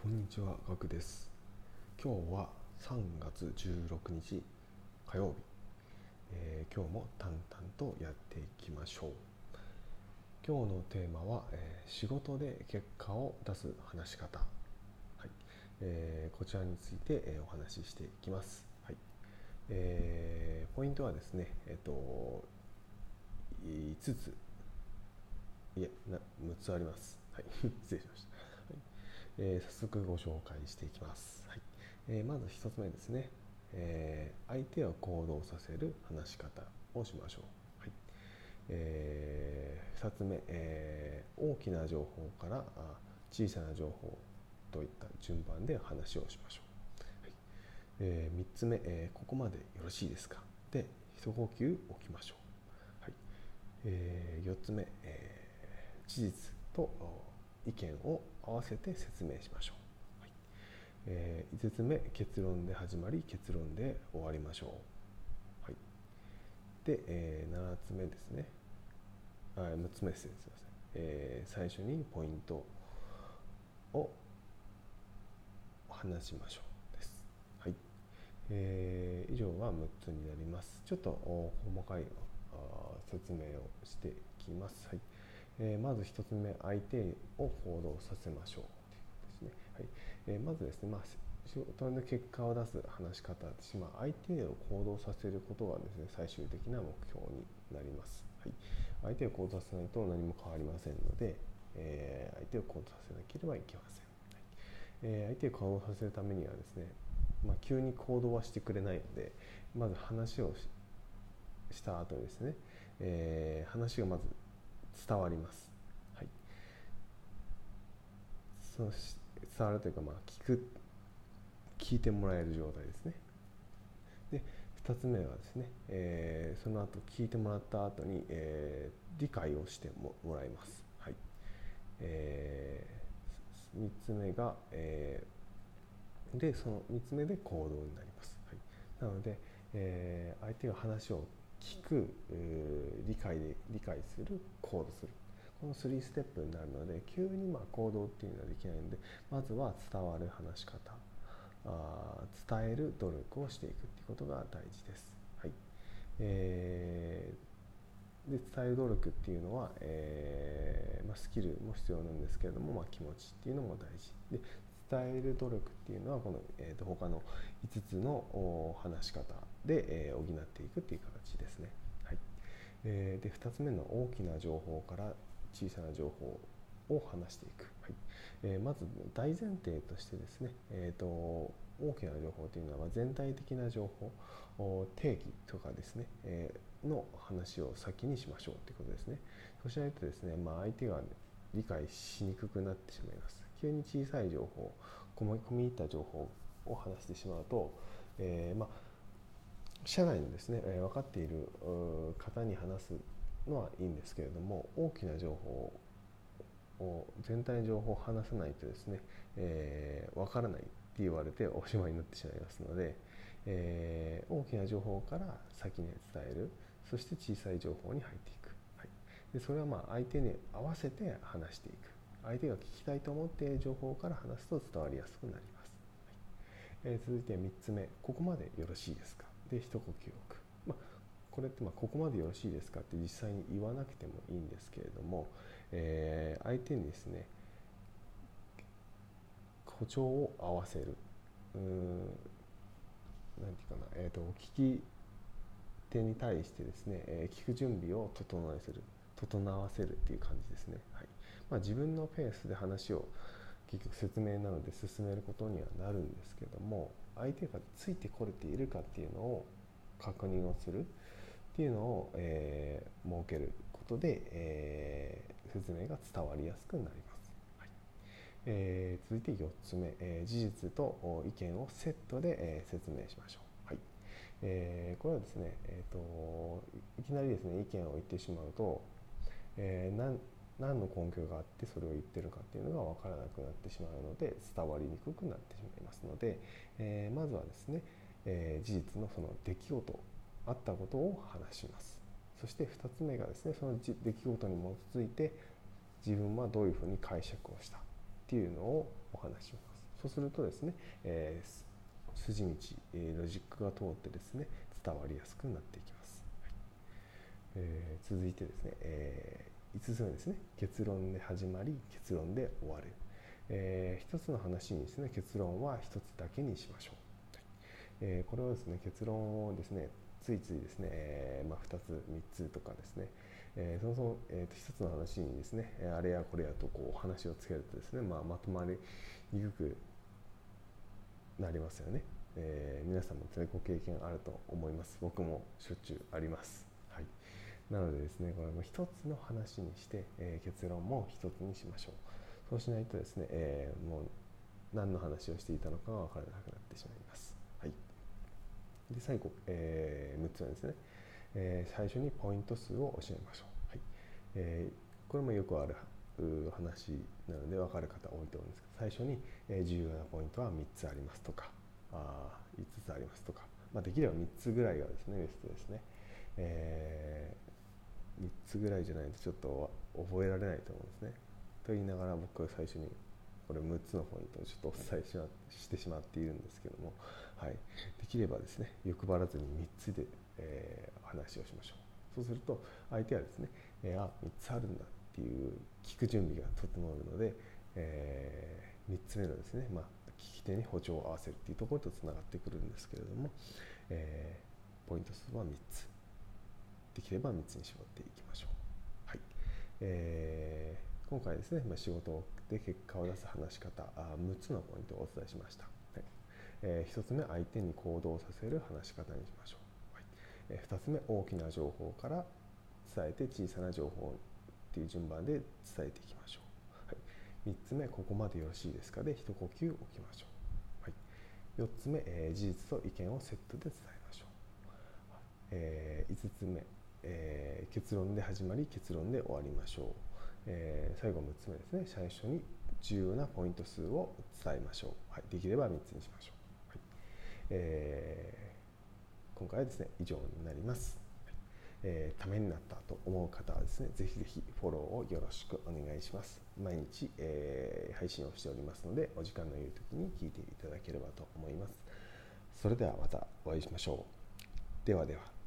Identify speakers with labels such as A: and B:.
A: こんにちは、ガクです。今日は3月16日火曜日、えー今日も淡々とやっていきましょう。今日のテーマは、えー仕事で結果を出す話し方、はいえーこちらについて、えーお話ししていきます。はいえーポイントはですね、えっ、と5ついえな6つあります。はい、失礼しました。えー早速ご紹介していきます。はいえーまず1つ目ですね、えー相手を行動させる話し方をしましょう。はいえ2つ目、えー大きな情報からあ小さな情報といった順番で話をしましょう。はいえ3つ目、えーここまでよろしいですか？で一呼吸置きましょう。はいえ4つ目、えー事実と意見を合わせて説明しましょう、はい。え5つ目結論で始まり結論で終わりましょう、はい、で、え7つ目ですね。あ6つ目です。ねすいません、えー最初にポイントを話しましょうです、はい。えー以上は6つになります。ちょっと細かい説明をしていきます、はい。えーまず1つ目相手を行動させましょうということですね、はい。えーまずですね、まあ、仕事の結果を出す話し方ですし、まあ、相手を行動させることがですね最終的な目標になります、はい、相手を行動させないと何も変わりませんので、えー相手を行動させなければいけません、はい。え相手を行動させるためにはですね、まあ、急に行動はしてくれないのでまず話をした後にですね、え話がまず伝わります。はい、そし伝わるというか、まあ、聞く聞いてもらえる状態ですね。で2つ目はですね、えーその後聞いてもらった後に、えー理解をしてももらいます。はいえ3つ目が、えーでその3つ目で行動になります。はい、なので、えー相手が話を聞く、理解で理解する行動する。この3ステップになるので急にまあ行動っていうのはできないのでまずは伝わる話し方あ伝える努力をしていくっていうことが大事です。はい。えーで伝える努力っていうのは、えーまあ、スキルも必要なんですけれども、まあ、気持ちっていうのも大事。で伝える努力っていうのはこの、えー、と他の5つの話し方。で、えー補っていくっていう形ですね。はい。えーで2つ目の大きな情報から小さな情報を話していく、はい。えーまず大前提としてですね、えー、と大きな情報というのは全体的な情報定義とかですね、えーの話を先にしましょうということですね。そうしないとですね、まあ、相手が理解しにくくなってしまいます。急に小さい情報込み込み入った情報を話してしまうと、えーまあ社内のですね、え分かっている方に話すのはいいんですけれども大きな情報を全体の情報を話さないとですね、えー分からないって言われておしまいになってしまいますので、えー大きな情報から先に伝えるそして小さい情報に入っていく、はい、でそれはまあ相手に合わせて話していく。相手が聞きたいと思っている情報から話すと伝わりやすくなります、はい。えー続いて3つ目。ここまでよろしいですか？で一呼吸置く、まあ、これってまここまでよろしいですかって実際に言わなくてもいいんですけれども、えー相手にですね歩調を合わせる。うーんなんていうかな、えー、と聞き手に対してですね、えー聞く準備を整えせる。整わせるっていう感じですね、はい。まあ、自分のペースで話を結局説明なので進めることにはなるんですけども相手がついてこれているかっていうのを確認をするっていうのを、えー設けることで、えー説明が伝わりやすくなります。はいえー続いて4つ目、えー事実とお意見をセットで、えー説明しましょう。はいえーこれはですね、えー、といきなりですね意見を言ってしまうと、えー何の根拠があってそれを言ってるかっていうのが分からなくなってしまうので伝わりにくくなってしまいますので、えーまずはですね、えー事実のその出来事あったことを話します。そして2つ目がですねその出来事に基づいて自分はどういうふうに解釈をしたっていうのをお話します。そうするとですね、えー、筋道、えー、ロジックが通ってですね伝わりやすくなっていきます、はい。え、続いてですね、えー、5つ目ですね。結論で始まり結論で終わる、えー、1つの話にですね結論は1つだけにしましょう、えー、これはですね結論をですねついついですね、えーまあ、2つ3つとかですね、えー、そもそも、えー、と一つの話にですねあれやこれやとこう話をつけるとですね、まあ、まとまりにくくなりますよね、えー、皆さんもですねご経験あると思います。僕もしょっちゅうあります、はい、なのでですねこれも一つの話にして、えー、結論も一つにしましょう。そうしないとですね、えー、もう何の話をしていたのかが分からなくなってしまいます、はい、で最後、えー、6つ目ですね。えー、最初にポイント数を教えましょう、はい。えー、これもよくある話なので分かる方多いと思うんですけど最初に、えー、重要なポイントは3つありますとかあ5つありますとか、まあ、できれば3つぐらいがですねベストですね、えー、3つぐらいじゃないとちょっと覚えられないと思うんですね。と言いながら僕は最初にこれ6つのポイントをちょっとお伝えし,、ま、してしまっているんですけども、はい、できればですね欲張らずに3つでえー、話をしましょう。そうすると相手はですね、えー、あ3つあるんだっていう聞く準備が整うので、えー、3つ目のですね、まあ、聞き手に歩調を合わせるっていうところとつながってくるんですけれども、えー、ポイント数は3つできれば3つに絞っていきましょう、はい。えー、今回ですね、まあ、仕事で結果を出す話し方あ6つのポイントをお伝えしました、はい。えー、1つ目相手に行動させる話し方にしましょう。はい。えー2つ目大きな情報から伝えて小さな情報っていう順番で伝えていきましょう、はい、3つ目ここまでよろしいですか？で一呼吸置きましょう、はい、4つ目、えー、事実と意見をセットで伝えましょう、えー、5つ目、えー、結論で始まり結論で終わりましょう、えー、最後6つ目ですね。最初に重要なポイント数を伝えましょう、はい、できれば3つにしましょう、はい。えー今回はですね以上になります、えー、ためになったと思う方はですねぜひぜひフォローをよろしくお願いします。毎日、えー、配信をしておりますのでお時間のいる時に聞いていただければと思います。それではまたお会いしましょう。ではでは。